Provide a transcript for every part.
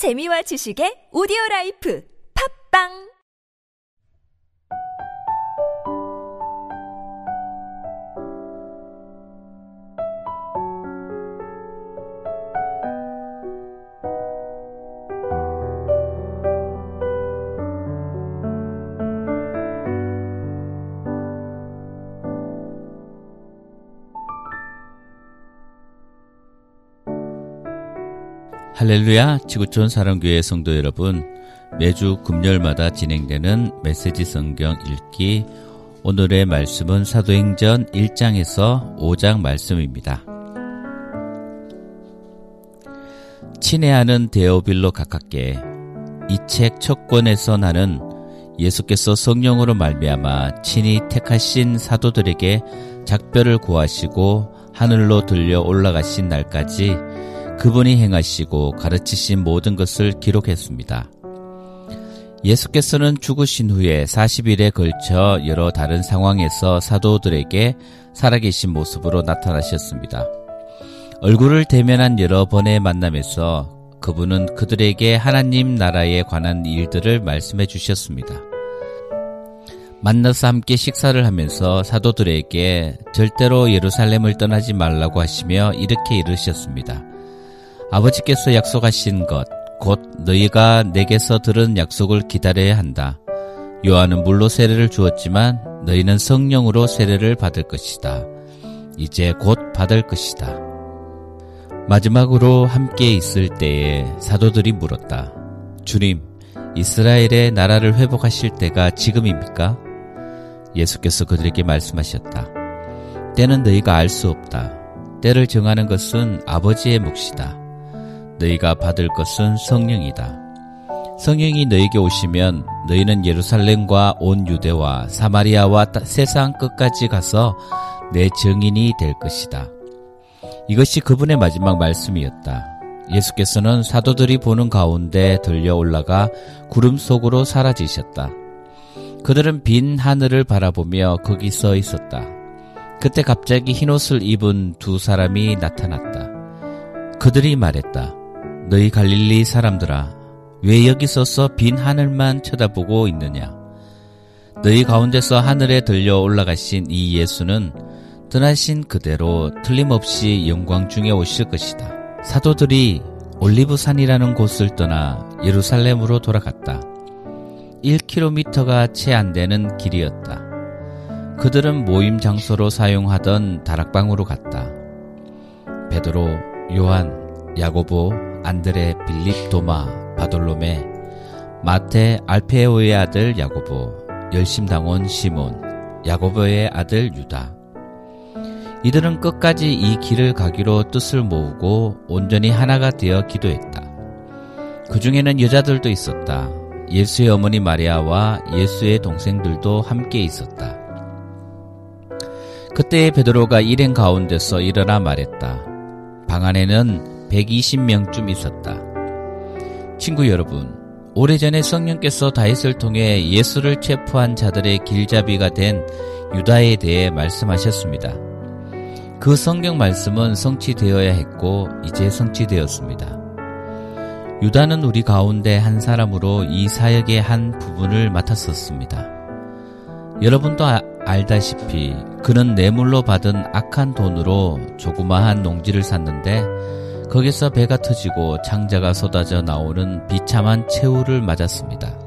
재미와 지식의 오디오 라이프. 팝빵 할렐루야 지구촌 사랑교회 성도 여러분 매주 금요일마다 진행되는 메시지 성경 읽기 오늘의 말씀은 사도행전 1장에서 5장 말씀입니다. 친애하는 데오빌로 가깝게 이 책 첫 권에서 나는 예수께서 성령으로 말미암아 친히 택하신 사도들에게 작별을 구하시고 하늘로 들려 올라가신 날까지 그분이 행하시고 가르치신 모든 것을 기록했습니다. 예수께서는 죽으신 후에 40일에 걸쳐 여러 다른 상황에서 사도들에게 살아계신 모습으로 나타나셨습니다. 얼굴을 대면한 여러 번의 만남에서 그분은 그들에게 하나님 나라에 관한 일들을 말씀해 주셨습니다. 만나서 함께 식사를 하면서 사도들에게 절대로 예루살렘을 떠나지 말라고 하시며 이렇게 이르셨습니다. 아버지께서 약속하신 것, 곧 너희가 내게서 들은 약속을 기다려야 한다. 요한은 물로 세례를 주었지만 너희는 성령으로 세례를 받을 것이다. 이제 곧 받을 것이다. 마지막으로 함께 있을 때에 사도들이 물었다. 주님, 이스라엘의 나라를 회복하실 때가 지금입니까? 예수께서 그들에게 말씀하셨다. 때는 너희가 알 수 없다. 때를 정하는 것은 아버지의 몫이다. 너희가 받을 것은 성령이다. 성령이 너에게 오시면 너희는 예루살렘과 온 유대와 사마리아와 세상 끝까지 가서 내 증인이 될 것이다. 이것이 그분의 마지막 말씀이었다. 예수께서는 사도들이 보는 가운데 들려 올라가 구름 속으로 사라지셨다. 그들은 빈 하늘을 바라보며 거기 서 있었다. 그때 갑자기 흰옷을 입은 두 사람이 나타났다. 그들이 말했다. 너희 갈릴리 사람들아, 왜 여기 서서 빈 하늘만 쳐다보고 있느냐? 너희 가운데서 하늘에 들려 올라가신 이 예수는 떠나신 그대로 틀림없이 영광 중에 오실 것이다. 사도들이 올리브산이라는 곳을 떠나 예루살렘으로 돌아갔다. 1km가 채 안 되는 길이었다. 그들은 모임 장소로 사용하던 다락방으로 갔다. 베드로, 요한, 야고보, 안드레, 빌립, 도마, 바돌로메, 마테, 알페오의 아들 야고보, 열심당원 시몬, 야고보의 아들 유다. 이들은 끝까지 이 길을 가기로 뜻을 모으고 온전히 하나가 되어 기도했다. 그 중에는 여자들도 있었다. 예수의 어머니 마리아와 예수의 동생들도 함께 있었다. 그때 베드로가 일행 가운데서 일어나 말했다. 방 안에는 120명쯤 있었다. 친구 여러분, 오래전에 성령께서 다윗을 통해 예수를 체포한 자들의 길잡이가 된 유다에 대해 말씀하셨습니다. 그 성경 말씀은 성취되어야 했고 이제 성취되었습니다. 유다는 우리 가운데 한 사람으로 이 사역의 한 부분을 맡았었습니다. 여러분도 아, 알다시피 그는 뇌물로 받은 악한 돈으로 조그마한 농지를 샀는데 거기서 배가 터지고 장자가 쏟아져 나오는 비참한 최후를 맞았습니다.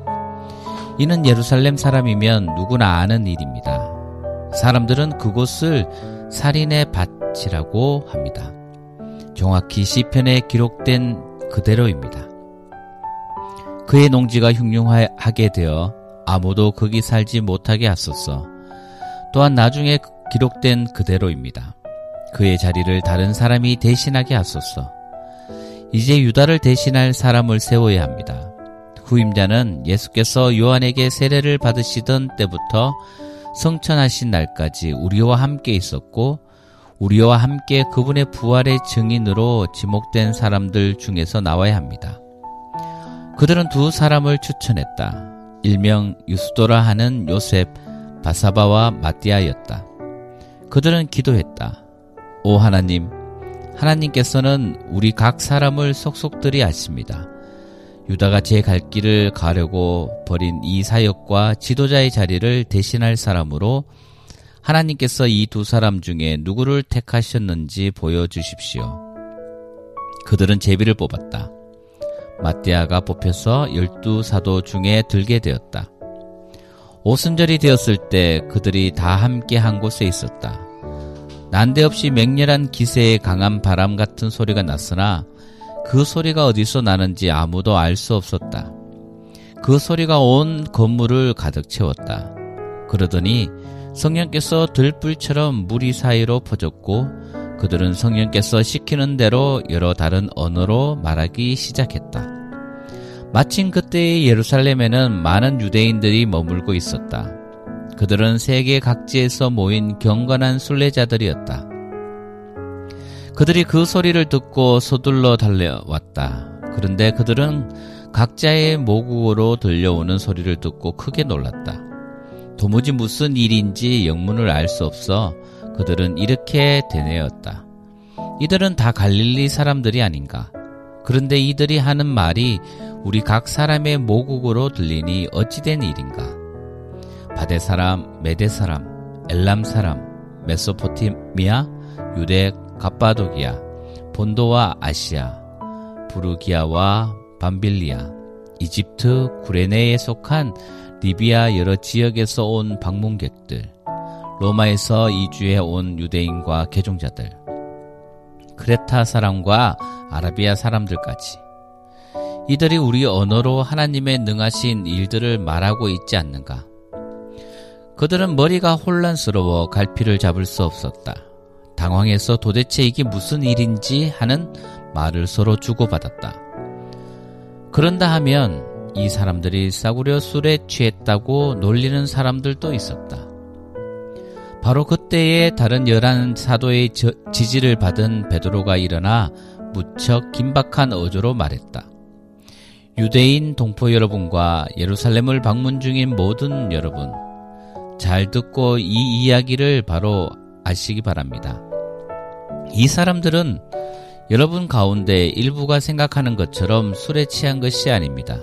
이는 예루살렘 사람이면 누구나 아는 일입니다. 사람들은 그곳을 살인의 밭이라고 합니다. 정확히 시편에 기록된 그대로입니다. 그의 농지가 흉흉하게 되어 아무도 거기 살지 못하게 하소서. 또한 나중에 기록된 그대로입니다. 그의 자리를 다른 사람이 대신하게 하소서. 이제 유다를 대신할 사람을 세워야 합니다. 후임자는 예수께서 요한에게 세례를 받으시던 때부터 성천하신 날까지 우리와 함께 있었고 우리와 함께 그분의 부활의 증인으로 지목된 사람들 중에서 나와야 합니다. 그들은 두 사람을 추천했다. 일명 유스도라 하는 요셉 바사바와 마띠아였다. 그들은 기도했다. 오 하나님, 하나님께서는 우리 각 사람을 속속들이 아십니다. 유다가 제 갈 길을 가려고 버린 이 사역과 지도자의 자리를 대신할 사람으로 하나님께서 이 두 사람 중에 누구를 택하셨는지 보여주십시오. 그들은 제비를 뽑았다. 마띠아가 뽑혀서 열두 사도 중에 들게 되었다. 오순절이 되었을 때 그들이 다 함께 한 곳에 있었다. 난데없이 맹렬한 기세의 강한 바람 같은 소리가 났으나 그 소리가 어디서 나는지 아무도 알 수 없었다. 그 소리가 온 건물을 가득 채웠다. 그러더니 성령께서 들불처럼 무리 사이로 퍼졌고 그들은 성령께서 시키는 대로 여러 다른 언어로 말하기 시작했다. 마침 그때의 예루살렘에는 많은 유대인들이 머물고 있었다. 그들은 세계 각지에서 모인 경건한 순례자들이었다. 그들이 그 소리를 듣고 서둘러 달려왔다. 그런데 그들은 각자의 모국어로 들려오는 소리를 듣고 크게 놀랐다. 도무지 무슨 일인지 영문을 알 수 없어 그들은 이렇게 되뇌었다. 이들은 다 갈릴리 사람들이 아닌가. 그런데 이들이 하는 말이 우리 각 사람의 모국으로 들리니 어찌된 일인가. 바데 사람, 메데 사람, 엘람 사람, 메소포티미아, 유대, 갑바도기아, 본도와 아시아, 부르기아와 밤빌리아, 이집트, 구레네에 속한 리비아 여러 지역에서 온 방문객들, 로마에서 이주해 온 유대인과 개종자들, 크레타 사람과 아라비아 사람들까지. 이들이 우리 언어로 하나님의 능하신 일들을 말하고 있지 않는가? 그들은 머리가 혼란스러워 갈피를 잡을 수 없었다. 당황해서 도대체 이게 무슨 일인지 하는 말을 서로 주고받았다. 그런다 하면 이 사람들이 싸구려 술에 취했다고 놀리는 사람들도 있었다. 바로 그때에 다른 열한 사도의 지지를 받은 베드로가 일어나 무척 긴박한 어조로 말했다. 유대인 동포 여러분과 예루살렘을 방문 중인 모든 여러분, 잘 듣고 이 이야기를 바로 아시기 바랍니다. 이 사람들은 여러분 가운데 일부가 생각하는 것처럼 술에 취한 것이 아닙니다.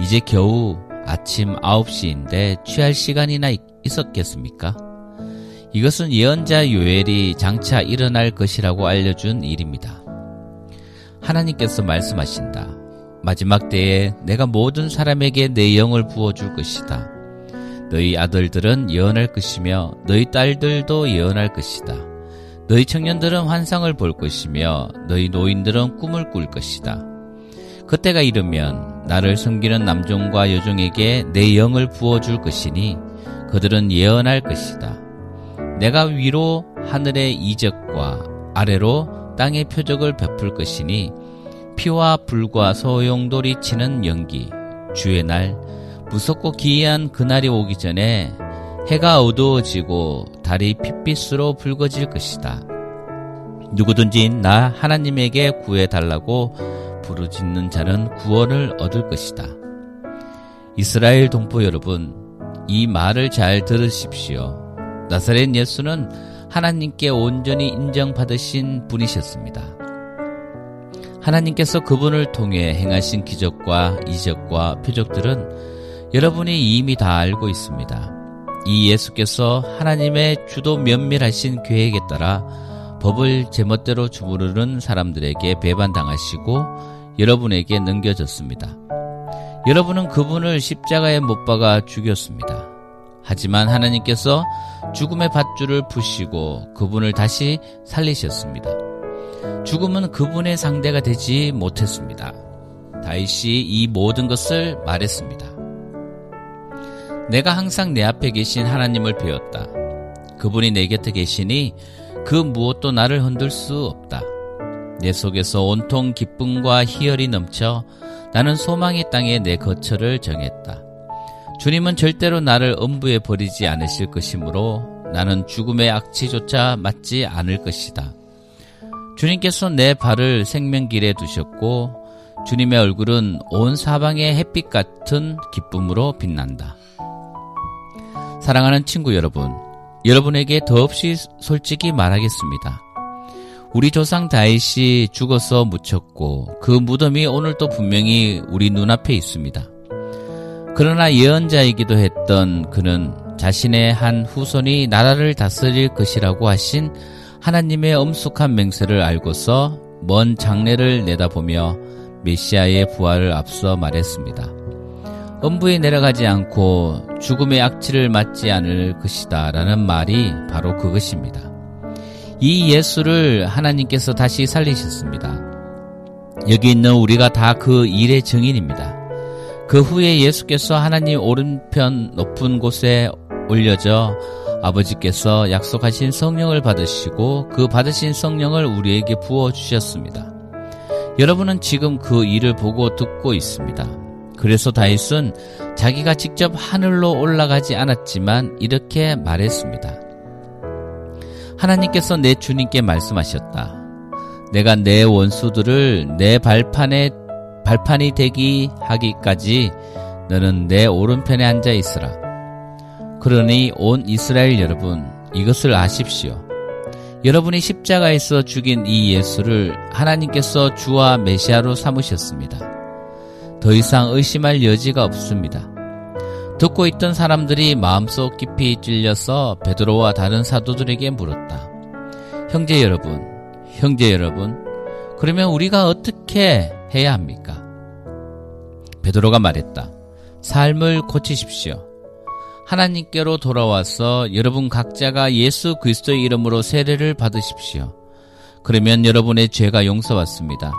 이제 겨우 아침 9시인데 취할 시간이나 있었겠습니까? 이것은 예언자 요엘이 장차 일어날 것이라고 알려준 일입니다. 하나님께서 말씀하신다. 마지막 때에 내가 모든 사람에게 내 영을 부어줄 것이다. 너희 아들들은 예언할 것이며 너희 딸들도 예언할 것이다. 너희 청년들은 환상을 볼 것이며 너희 노인들은 꿈을 꿀 것이다. 그때가 이르면 나를 섬기는 남종과 여종에게 내 영을 부어줄 것이니 그들은 예언할 것이다. 내가 위로 하늘의 이적과 아래로 땅의 표적을 베풀 것이니 피와 불과 소용돌이 치는 연기 주의 날 무섭고 기이한 그날이 오기 전에 해가 어두워지고 달이 핏빛으로 붉어질 것이다. 누구든지 나 하나님에게 구해달라고 부르짖는 자는 구원을 얻을 것이다. 이스라엘 동포 여러분, 이 말을 잘 들으십시오. 나사렛 예수는 하나님께 온전히 인정받으신 분이셨습니다. 하나님께서 그분을 통해 행하신 기적과 이적과 표적들은 여러분이 이미 다 알고 있습니다. 이 예수께서 하나님의 주도 면밀하신 계획에 따라 법을 제멋대로 주무르는 사람들에게 배반당하시고 여러분에게 넘겨졌습니다. 여러분은 그분을 십자가에 못 박아 죽였습니다. 하지만 하나님께서 죽음의 밧줄을 푸시고 그분을 다시 살리셨습니다. 죽음은 그분의 상대가 되지 못했습니다. 다윗이 이 모든 것을 말했습니다. 내가 항상 내 앞에 계신 하나님을 배웠다. 그분이 내 곁에 계시니 그 무엇도 나를 흔들 수 없다. 내 속에서 온통 기쁨과 희열이 넘쳐 나는 소망의 땅에 내 거처를 정했다. 주님은 절대로 나를 엄부에 버리지 않으실 것이므로 나는 죽음의 악취조차 맞지 않을 것이다. 주님께서 내 발을 생명길에 두셨고 주님의 얼굴은 온 사방의 햇빛 같은 기쁨으로 빛난다. 사랑하는 친구 여러분, 여러분에게 더없이 솔직히 말하겠습니다. 우리 조상 다윗이 죽어서 묻혔고 그 무덤이 오늘도 분명히 우리 눈앞에 있습니다. 그러나 예언자이기도 했던 그는 자신의 한 후손이 나라를 다스릴 것이라고 하신 하나님의 엄숙한 맹세를 알고서 먼 장래를 내다보며 메시아의 부활을 앞서 말했습니다. 음부에 내려가지 않고 죽음의 악취를 맞지 않을 것이다 라는 말이 바로 그것입니다. 이 예수를 하나님께서 다시 살리셨습니다. 여기 있는 우리가 다 그 일의 증인입니다. 그 후에 예수께서 하나님 오른편 높은 곳에 올려져 아버지께서 약속하신 성령을 받으시고 그 받으신 성령을 우리에게 부어 주셨습니다. 여러분은 지금 그 일을 보고 듣고 있습니다. 그래서 다윗은 자기가 직접 하늘로 올라가지 않았지만 이렇게 말했습니다. 하나님께서 내 주님께 말씀하셨다. 내가 내 원수들을 내 발판에 발판이 되기 하기까지 너는 내 오른편에 앉아 있으라. 그러니 온 이스라엘 여러분 이것을 아십시오. 여러분이 십자가에서 죽인 이 예수를 하나님께서 주와 메시아로 삼으셨습니다. 더 이상 의심할 여지가 없습니다. 듣고 있던 사람들이 마음속 깊이 찔려서 베드로와 다른 사도들에게 물었다. 형제 여러분, 형제 여러분, 그러면 우리가 어떻게 해야 합니까? 베드로가 말했다. 삶을 고치십시오. 하나님께로 돌아와서 여러분 각자가 예수 그리스도의 이름으로 세례를 받으십시오. 그러면 여러분의 죄가 용서받습니다.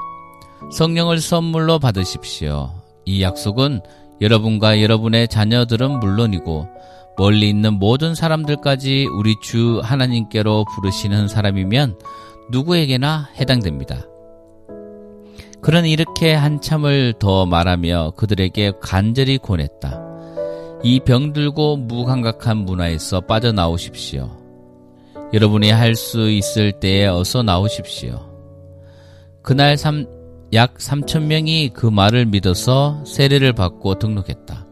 성령을 선물로 받으십시오. 이 약속은 여러분과 여러분의 자녀들은 물론이고 멀리 있는 모든 사람들까지 우리 주 하나님께로 부르시는 사람이면 누구에게나 해당됩니다. 그는 이렇게 한참을 더 말하며 그들에게 간절히 권했다. 이 병들고 무감각한 문화에서 빠져나오십시오. 여러분이 할 수 있을 때에 어서 나오십시오. 그날 3, 약 3천 명이 그 말을 믿어서 세례를 받고 등록했다.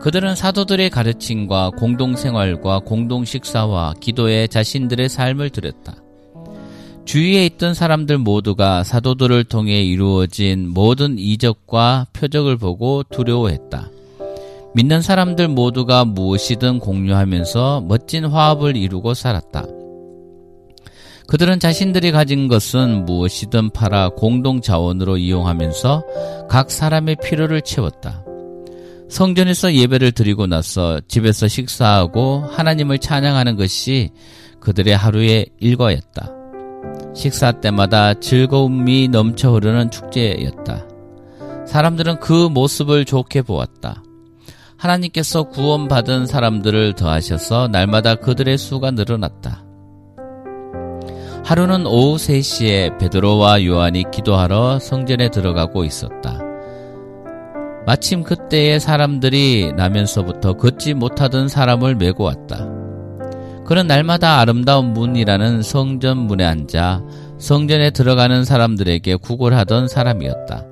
그들은 사도들의 가르침과 공동생활과 공동식사와 기도에 자신들의 삶을 들였다. 주위에 있던 사람들 모두가 사도들을 통해 이루어진 모든 이적과 표적을 보고 두려워했다. 믿는 사람들 모두가 무엇이든 공유하면서 멋진 화합을 이루고 살았다. 그들은 자신들이 가진 것은 무엇이든 팔아 공동 자원으로 이용하면서 각 사람의 필요를 채웠다. 성전에서 예배를 드리고 나서 집에서 식사하고 하나님을 찬양하는 것이 그들의 하루의 일과였다. 식사 때마다 즐거움이 넘쳐 흐르는 축제였다. 사람들은 그 모습을 좋게 보았다. 하나님께서 구원받은 사람들을 더하셔서 날마다 그들의 수가 늘어났다. 하루는 오후 3시에 베드로와 요한이 기도하러 성전에 들어가고 있었다. 마침 그때에 사람들이 나면서부터 걷지 못하던 사람을 메고 왔다. 그는 날마다 아름다운 문이라는 성전 문에 앉아 성전에 들어가는 사람들에게 구걸하던 사람이었다.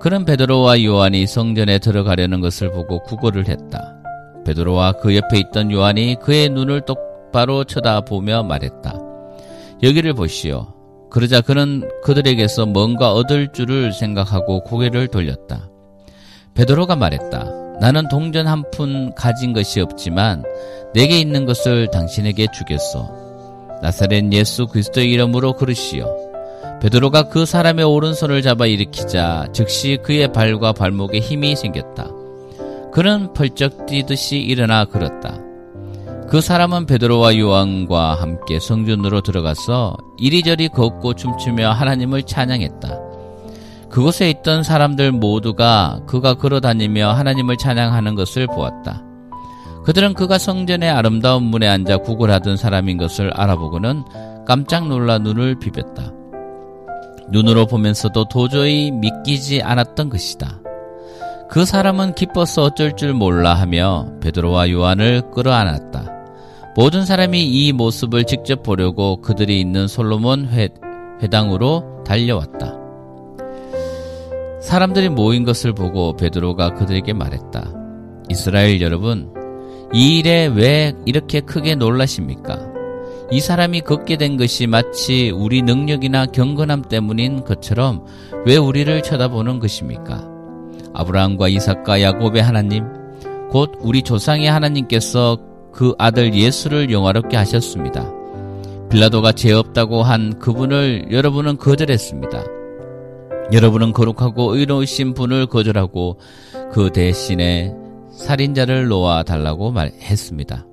그는 베드로와 요한이 성전에 들어가려는 것을 보고 구걸을 했다. 베드로와 그 옆에 있던 요한이 그의 눈을 똑바로 쳐다보며 말했다. 여기를 보시오. 그러자 그는 그들에게서 뭔가 얻을 줄을 생각하고 고개를 돌렸다. 베드로가 말했다. 나는 동전 한 푼 가진 것이 없지만 내게 있는 것을 당신에게 주겠소. 나사렛 예수 그리스도의 이름으로 그러시오. 베드로가 그 사람의 오른손을 잡아 일으키자 즉시 그의 발과 발목에 힘이 생겼다. 그는 펄쩍 뛰듯이 일어나 걸었다. 그 사람은 베드로와 요한과 함께 성전으로 들어가서 이리저리 걷고 춤추며 하나님을 찬양했다. 그곳에 있던 사람들 모두가 그가 걸어 다니며 하나님을 찬양하는 것을 보았다. 그들은 그가 성전의 아름다운 문에 앉아 구걸하던 사람인 것을 알아보고는 깜짝 놀라 눈을 비볐다. 눈으로 보면서도 도저히 믿기지 않았던 것이다. 그 사람은 기뻐서 어쩔 줄 몰라 하며 베드로와 요한을 끌어안았다. 모든 사람이 이 모습을 직접 보려고 그들이 있는 솔로몬 회, 회당으로 달려왔다. 사람들이 모인 것을 보고 베드로가 그들에게 말했다. 이스라엘 여러분, 이 일에 왜 이렇게 크게 놀라십니까? 이 사람이 걷게 된 것이 마치 우리 능력이나 경건함 때문인 것처럼 왜 우리를 쳐다보는 것입니까? 아브라함과 이삭과 야곱의 하나님, 곧 우리 조상의 하나님께서 그 아들 예수를 영화롭게 하셨습니다. 빌라도가 죄 없다고 한 그분을 여러분은 거절했습니다. 여러분은 거룩하고 의로우신 분을 거절하고 그 대신에 살인자를 놓아 달라고 말했습니다.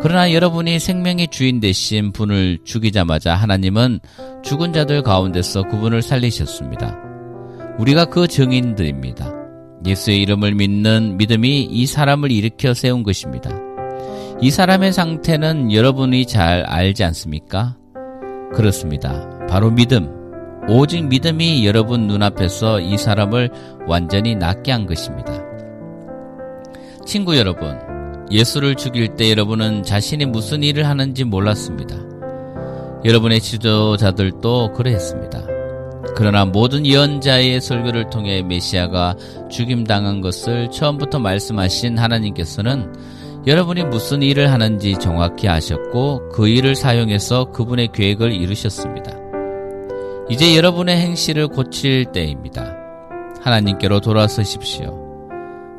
그러나 여러분이 생명의 주인 되신 분을 죽이자마자 하나님은 죽은 자들 가운데서 그분을 살리셨습니다. 우리가 그 증인들입니다. 예수의 이름을 믿는 믿음이 이 사람을 일으켜 세운 것입니다. 이 사람의 상태는 여러분이 잘 알지 않습니까? 그렇습니다. 바로 믿음. 오직 믿음이 여러분 눈앞에서 이 사람을 완전히 낫게 한 것입니다. 친구 여러분, 예수를 죽일 때 여러분은 자신이 무슨 일을 하는지 몰랐습니다. 여러분의 지도자들도 그러했습니다. 그러나 모든 예언자의 설교를 통해 메시아가 죽임당한 것을 처음부터 말씀하신 하나님께서는 여러분이 무슨 일을 하는지 정확히 아셨고 그 일을 사용해서 그분의 계획을 이루셨습니다. 이제 여러분의 행실을 고칠 때입니다. 하나님께로 돌아서십시오.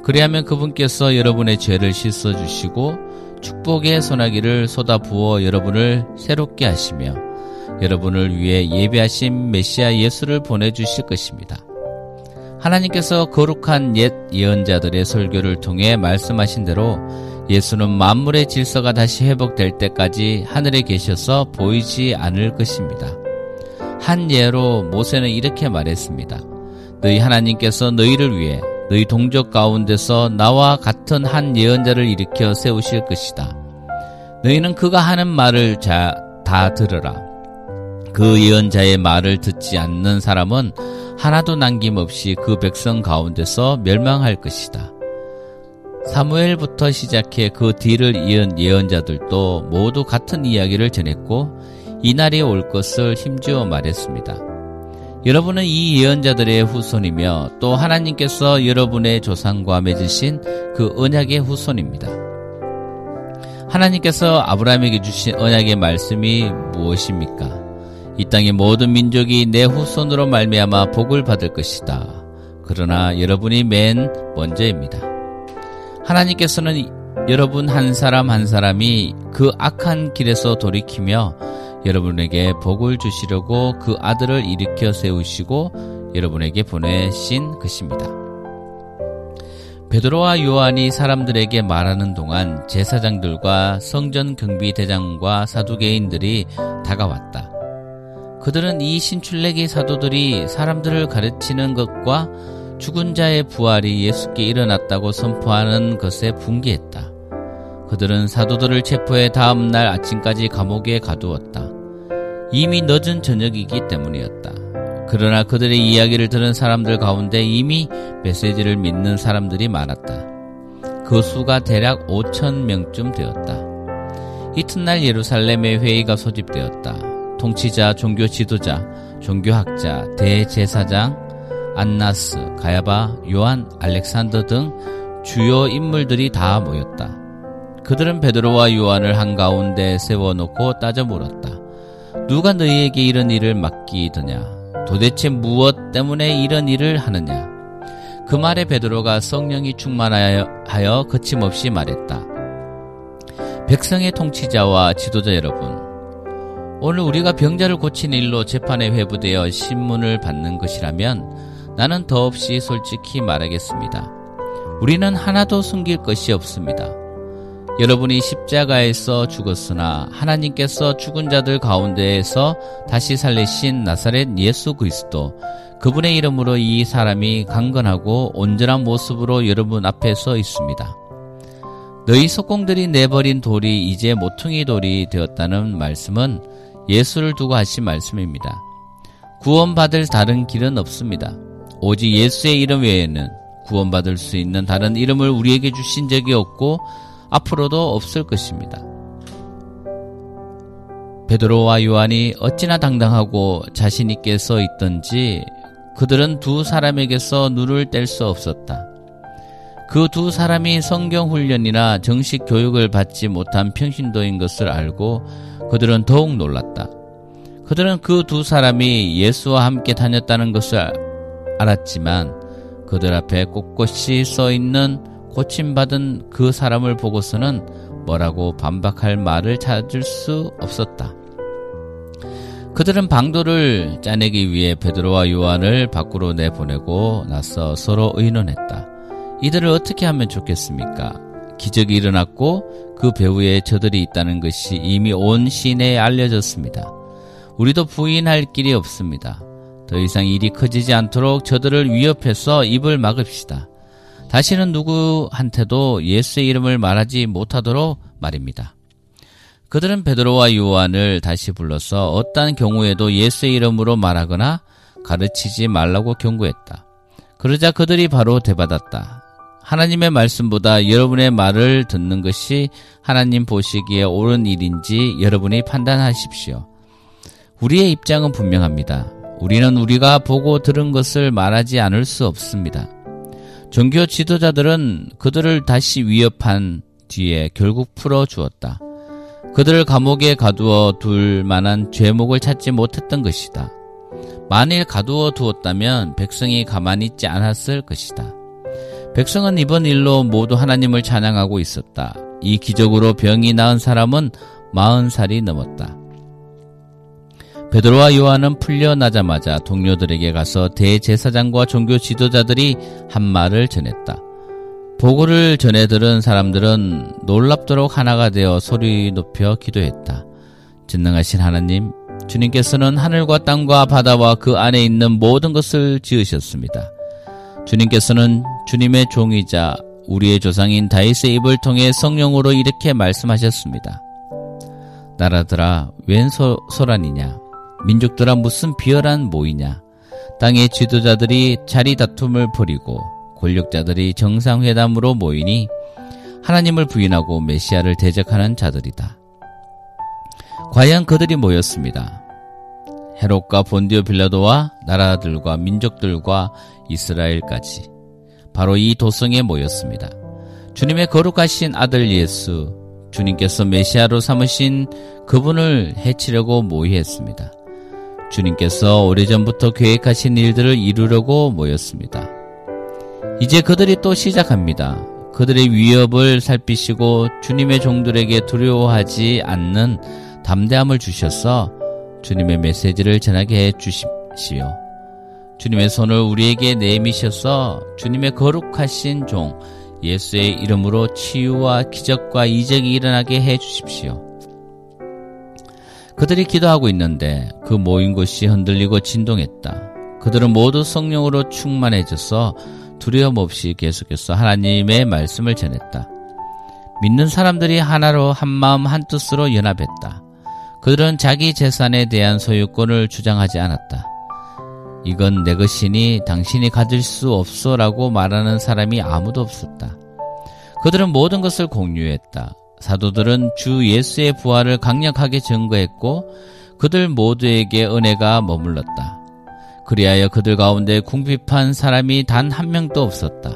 그리하면 그분께서 여러분의 죄를 씻어주시고 축복의 소나기를 쏟아부어 여러분을 새롭게 하시며 여러분을 위해 예배하신 메시아 예수를 보내주실 것입니다. 하나님께서 거룩한 옛 예언자들의 설교를 통해 말씀하신 대로 예수는 만물의 질서가 다시 회복될 때까지 하늘에 계셔서 보이지 않을 것입니다. 한 예로 모세는 이렇게 말했습니다. 너희 하나님께서 너희를 위해 너희 동족 가운데서 나와 같은 한 예언자를 일으켜 세우실 것이다. 너희는 그가 하는 말을 다 들으라. 그 예언자의 말을 듣지 않는 사람은 하나도 남김없이 그 백성 가운데서 멸망할 것이다. 사무엘부터 시작해 그 뒤를 이은 예언자들도 모두 같은 이야기를 전했고 이날이 올 것을 힘주어 말했습니다. 여러분은 이 예언자들의 후손이며 또 하나님께서 여러분의 조상과 맺으신 그 언약의 후손입니다. 하나님께서 아브라함에게 주신 언약의 말씀이 무엇입니까? 이 땅의 모든 민족이 내 후손으로 말미암아 복을 받을 것이다. 그러나 여러분이 맨 먼저입니다. 하나님께서는 여러분 한 사람 한 사람이 그 악한 길에서 돌이키며 여러분에게 복을 주시려고 그 아들을 일으켜 세우시고 여러분에게 보내신 것입니다. 베드로와 요한이 사람들에게 말하는 동안 제사장들과 성전 경비 대장과 사두개인들이 다가왔다. 그들은 이 신출내기 사도들이 사람들을 가르치는 것과 죽은 자의 부활이 예수께 일어났다고 선포하는 것에 분개했다. 그들은 사도들을 체포해 다음 날 아침까지 감옥에 가두었다. 이미 늦은 저녁이기 때문이었다. 그러나 그들의 이야기를 들은 사람들 가운데 이미 메시지를 믿는 사람들이 많았다. 그 수가 대략 5천 명쯤 되었다. 이튿날 예루살렘에 회의가 소집되었다. 통치자, 종교 지도자, 종교학자, 대제사장, 안나스, 가야바, 요한, 알렉산더 등 주요 인물들이 다 모였다. 그들은 베드로와 요한을 한가운데 세워놓고 따져 물었다. 누가 너희에게 이런 일을 맡기더냐? 도대체 무엇 때문에 이런 일을 하느냐? 그 말에 베드로가 성령이 충만하여 거침없이 말했다. 백성의 통치자와 지도자 여러분, 오늘 우리가 병자를 고치는 일로 재판에 회부되어 신문을 받는 것이라면 나는 더없이 솔직히 말하겠습니다. 우리는 하나도 숨길 것이 없습니다. 여러분이 십자가에서 죽었으나 하나님께서 죽은 자들 가운데에서 다시 살리신 나사렛 예수 그리스도 그분의 이름으로 이 사람이 강건하고 온전한 모습으로 여러분 앞에 서 있습니다. 너희 속공들이 내버린 돌이 이제 모퉁이 돌이 되었다는 말씀은 예수를 두고 하신 말씀입니다. 구원받을 다른 길은 없습니다. 오직 예수의 이름 외에는 구원받을 수 있는 다른 이름을 우리에게 주신 적이 없고 앞으로도 없을 것입니다. 베드로와 요한이 어찌나 당당하고 자신 있게 써 있던지 그들은 두 사람에게서 눈을 뗄 수 없었다. 그 두 사람이 성경 훈련이나 정식 교육을 받지 못한 평신도인 것을 알고 그들은 더욱 놀랐다. 그들은 그 두 사람이 예수와 함께 다녔다는 것을 알았지만 그들 앞에 꼿꼿이 써 있는 고침받은 그 사람을 보고서는 뭐라고 반박할 말을 찾을 수 없었다. 그들은 방도를 짜내기 위해 베드로와 요한을 밖으로 내보내고 나서 서로 의논했다. 이들을 어떻게 하면 좋겠습니까? 기적이 일어났고 그 배후에 저들이 있다는 것이 이미 온 시내에 알려졌습니다. 우리도 부인할 길이 없습니다. 더 이상 일이 커지지 않도록 저들을 위협해서 입을 막읍시다. 다시는 누구한테도 예수의 이름을 말하지 못하도록 말입니다. 그들은 베드로와 요한을 다시 불러서 어떠한 경우에도 예수의 이름으로 말하거나 가르치지 말라고 경고했다. 그러자 그들이 바로 대받았다. 하나님의 말씀보다 여러분의 말을 듣는 것이 하나님 보시기에 옳은 일인지 여러분이 판단하십시오. 우리의 입장은 분명합니다. 우리는 우리가 보고 들은 것을 말하지 않을 수 없습니다. 종교 지도자들은 그들을 다시 위협한 뒤에 결국 풀어 주었다. 그들을 감옥에 가두어 둘 만한 죄목을 찾지 못했던 것이다. 만일 가두어 두었다면 백성이 가만히 있지 않았을 것이다. 백성은 이번 일로 모두 하나님을 찬양하고 있었다. 이 기적으로 병이 나은 사람은 마흔 살이 넘었다. 베드로와 요한은 풀려나자마자 동료들에게 가서 대제사장과 종교 지도자들이 한 말을 전했다. 보고를 전해 들은 사람들은 놀랍도록 하나가 되어 소리 높여 기도했다. 전능하신 하나님, 주님께서는 하늘과 땅과 바다와 그 안에 있는 모든 것을 지으셨습니다. 주님께서는 주님의 종이자 우리의 조상인 다윗의 입을 통해 성령으로 이렇게 말씀하셨습니다. 나라들아 웬 소, 소란이냐 민족들아 무슨 비열한 모이냐 땅의 지도자들이 자리 다툼을 벌이고 권력자들이 정상회담으로 모이니 하나님을 부인하고 메시아를 대적하는 자들이다. 과연 그들이 모였습니다. 헤롯과 본디오 빌라도와 나라들과 민족들과 이스라엘까지 바로 이 도성에 모였습니다. 주님의 거룩하신 아들 예수, 주님께서 메시아로 삼으신 그분을 해치려고 모의했습니다. 주님께서 오래전부터 계획하신 일들을 이루려고 모였습니다. 이제 그들이 또 시작합니다. 그들의 위협을 살피시고 주님의 종들에게 두려워하지 않는 담대함을 주셔서 주님의 메시지를 전하게 해 주십시오. 주님의 손을 우리에게 내미셔서 주님의 거룩하신 종 예수의 이름으로 치유와 기적과 이적이 일어나게 해 주십시오. 그들이 기도하고 있는데 그 모인 곳이 흔들리고 진동했다. 그들은 모두 성령으로 충만해져서 두려움 없이 계속해서 하나님의 말씀을 전했다. 믿는 사람들이 하나로 한 마음 한 뜻으로 연합했다. 그들은 자기 재산에 대한 소유권을 주장하지 않았다. 이건 내 것이니 당신이 가질 수 없어 라고 말하는 사람이 아무도 없었다. 그들은 모든 것을 공유했다. 사도들은 주 예수의 부활을 강력하게 증거했고 그들 모두에게 은혜가 머물렀다. 그리하여 그들 가운데 궁핍한 사람이 단 한 명도 없었다.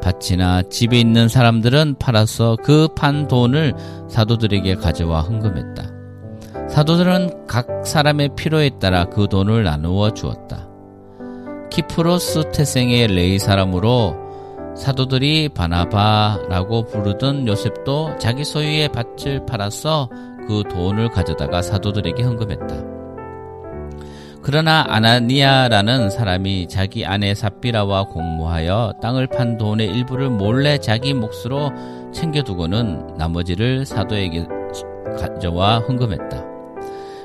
밭이나 집에 있는 사람들은 팔아서 그 판 돈을 사도들에게 가져와 헌금했다. 사도들은 각 사람의 필요에 따라 그 돈을 나누어 주었다. 키프로스 태생의 레이 사람으로 사도들이 바나바라고 부르던 요셉도 자기 소유의 밭을 팔아서 그 돈을 가져다가 사도들에게 헌금했다. 그러나 아나니아라는 사람이 자기 아내 사피라와 공모하여 땅을 판 돈의 일부를 몰래 자기 몫으로 챙겨두고는 나머지를 사도에게 가져와 헌금했다.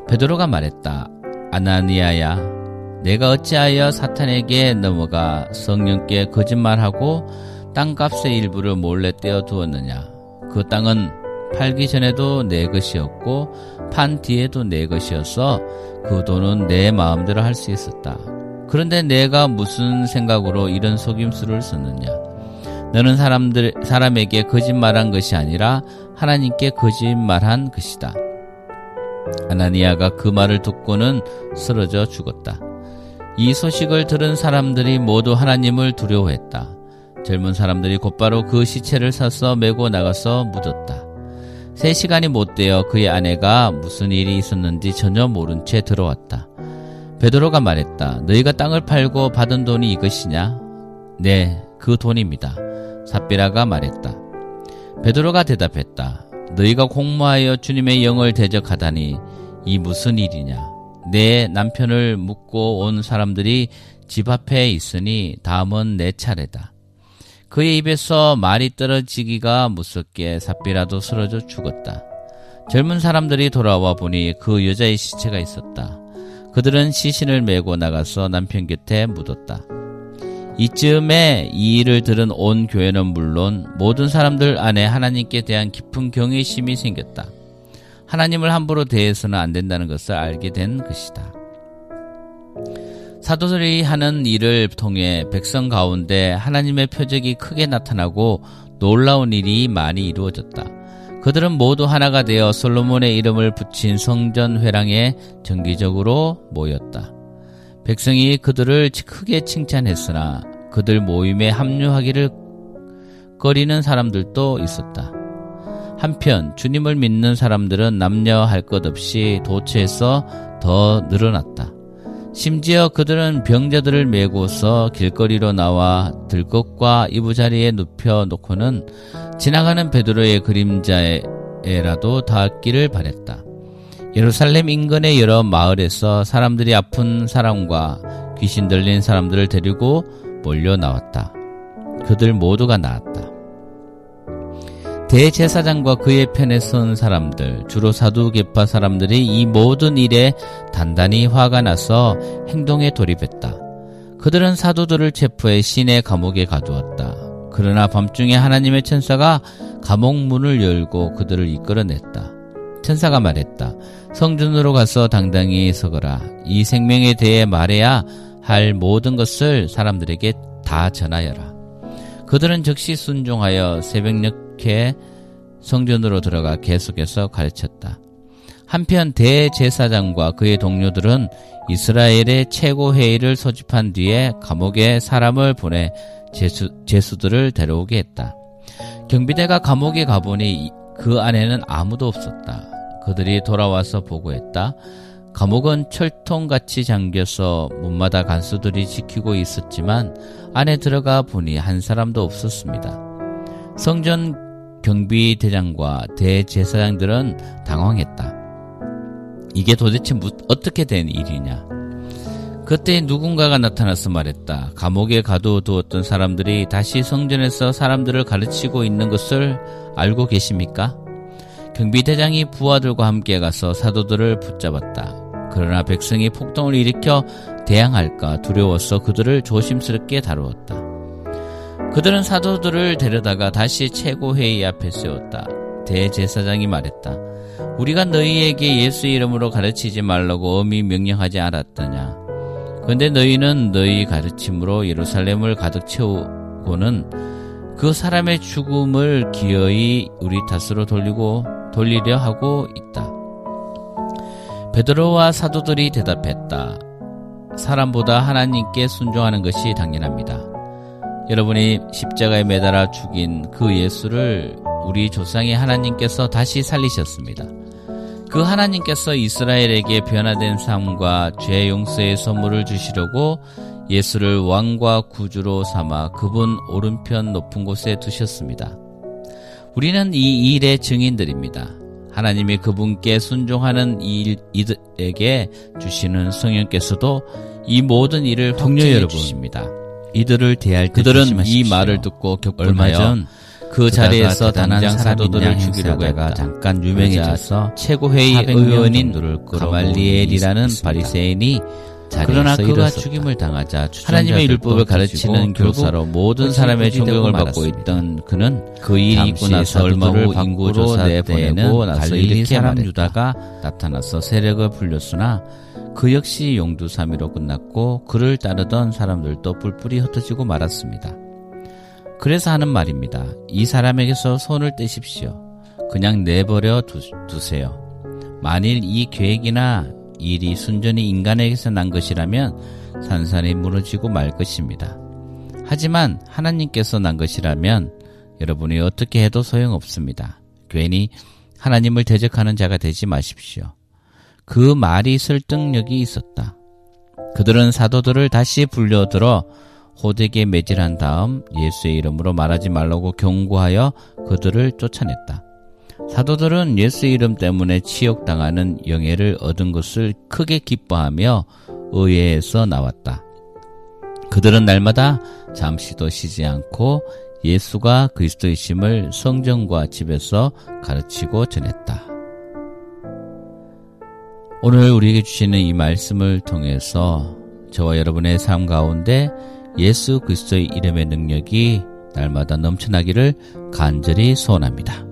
베드로가 말했다. 아나니아야, 내가 어찌하여 사탄에게 넘어가 성령께 거짓말하고 땅값의 일부를 몰래 떼어 두었느냐. 그 땅은 팔기 전에도 내 것이었고 판 뒤에도 내 것이어서 그 돈은 내 마음대로 할 수 있었다. 그런데 내가 무슨 생각으로 이런 속임수를 썼느냐? 너는 사람들 사람에게 거짓말한 것이 아니라 하나님께 거짓말한 것이다. 아나니아가 그 말을 듣고는 쓰러져 죽었다. 이 소식을 들은 사람들이 모두 하나님을 두려워했다. 젊은 사람들이 곧바로 그 시체를 사서 메고 나가서 묻었다. 세 시간이 못 되어 그의 아내가 무슨 일이 있었는지 전혀 모른 채 들어왔다. 베드로가 말했다. 너희가 땅을 팔고 받은 돈이 이것이냐? 네, 그 돈입니다. 삽비라가 말했다. 베드로가 대답했다. 너희가 공모하여 주님의 영을 대적하다니 이 무슨 일이냐? 내 남편을 묻고 온 사람들이 집 앞에 있으니 다음은 내 차례다. 그의 입에서 말이 떨어지기가 무섭게 삽비라도 쓰러져 죽었다. 젊은 사람들이 돌아와 보니 그 여자의 시체가 있었다. 그들은 시신을 메고 나가서 남편 곁에 묻었다. 이쯤에 이 일을 들은 온 교회는 물론 모든 사람들 안에 하나님께 대한 깊은 경외심이 생겼다. 하나님을 함부로 대해서는 안 된다는 것을 알게 된 것이다. 사도들이 하는 일을 통해 백성 가운데 하나님의 표적이 크게 나타나고 놀라운 일이 많이 이루어졌다. 그들은 모두 하나가 되어 솔로몬의 이름을 붙인 성전 회랑에 정기적으로 모였다. 백성이 그들을 크게 칭찬했으나 그들 모임에 합류하기를 꺼리는 사람들도 있었다. 한편 주님을 믿는 사람들은 남녀할 것 없이 도처에서 더 늘어났다. 심지어 그들은 병자들을 메고서 길거리로 나와 들것과 이부자리에 눕혀 놓고는 지나가는 베드로의 그림자에라도 닿기를 바랬다. 예루살렘 인근의 여러 마을에서 사람들이 아픈 사람과 귀신 들린 사람들을 데리고 몰려 나왔다. 그들 모두가 나았다. 대제사장과 그의 편에 선 사람들, 주로 사두개파 사람들이 이 모든 일에 단단히 화가 나서 행동에 돌입했다. 그들은 사도들을 체포해 시내 감옥에 가두었다. 그러나 밤중에 하나님의 천사가 감옥 문을 열고 그들을 이끌어냈다. 천사가 말했다. 성전으로 가서 당당히 서거라. 이 생명에 대해 말해야 할 모든 것을 사람들에게 다 전하여라. 그들은 즉시 순종하여 새벽녘에 성전으로 들어가 계속해서 가르쳤다. 한편 대제사장과 그의 동료들은 이스라엘의 최고 회의를 소집한 뒤에 감옥에 사람을 보내 제수, 제수들을 데려오게 했다. 경비대가 감옥에 가보니 그 안에는 아무도 없었다. 그들이 돌아와서 보고했다. 감옥은 철통같이 잠겨서 문마다 간수들이 지키고 있었지만 안에 들어가 보니 한 사람도 없었습니다. 성전 경비대장과 대제사장들은 당황했다. 이게 도대체 무, 어떻게 된 일이냐? 그때 누군가가 나타나서 말했다. 감옥에 가둬두었던 사람들이 다시 성전에서 사람들을 가르치고 있는 것을 알고 계십니까? 경비대장이 부하들과 함께 가서 사도들을 붙잡았다. 그러나 백성이 폭동을 일으켜 대항할까 두려워서 그들을 조심스럽게 다루었다. 그들은 사도들을 데려다가 다시 최고회의 앞에 세웠다. 대제사장이 말했다. 우리가 너희에게 예수 이름으로 가르치지 말라고 엄히 명령하지 않았더냐. 그런데 너희는 너희 가르침으로 예루살렘을 가득 채우고는 그 사람의 죽음을 기어이 우리 탓으로 돌리고 돌리려 하고 있다. 베드로와 사도들이 대답했다. 사람보다 하나님께 순종하는 것이 당연합니다. 여러분이 십자가에 매달아 죽인 그 예수를 우리 조상의 하나님께서 다시 살리셨습니다. 그 하나님께서 이스라엘에게 변화된 삶과 죄 용서의 선물을 주시려고 예수를 왕과 구주로 삼아 그분 오른편 높은 곳에 두셨습니다. 우리는 이 일의 증인들입니다. 하나님이 그분께 순종하는 이 이들에게 주시는 성령께서도 이 모든 일을 동료 여러분 주십니다. 이들을 대할 때 그들은 이 말을 듣고 얼마 전 그 자리에서 당장 사도들을 죽이려고 했다. 잠깐 유명해져서 최고회의 의원인 가말리엘이라는 바리새인이 그러나 그가 죽임을 당하자 하나님의 율법을 가르치는 교사로 모든 사람의 존경을 받고 있던 그는 그 일이 있고 나서 얼마 후 인구조사 때에는 갈릴리 사람 유다가 나타나서 세력을 불렸으나 그 역시 용두사미로 끝났고 그를 따르던 사람들도 뿔뿔이 흩어지고 말았습니다. 그래서 하는 말입니다. 이 사람에게서 손을 떼십시오. 그냥 내버려 두, 두세요. 만일 이 계획이나 일이 순전히 인간에게서 난 것이라면 산산이 무너지고 말 것입니다. 하지만 하나님께서 난 것이라면 여러분이 어떻게 해도 소용없습니다. 괜히 하나님을 대적하는 자가 되지 마십시오. 그 말이 설득력이 있었다. 그들은 사도들을 다시 불려들어 호되게 매질한 다음 예수의 이름으로 말하지 말라고 경고하여 그들을 쫓아냈다. 사도들은 예수의 이름 때문에 치욕당하는 영예를 얻은 것을 크게 기뻐하며 의회에서 나왔다. 그들은 날마다 잠시도 쉬지 않고 예수가 그리스도이심을 성전과 집에서 가르치고 전했다. 오늘 우리에게 주시는 이 말씀을 통해서 저와 여러분의 삶 가운데 예수 그리스도의 이름의 능력이 날마다 넘쳐나기를 간절히 소원합니다.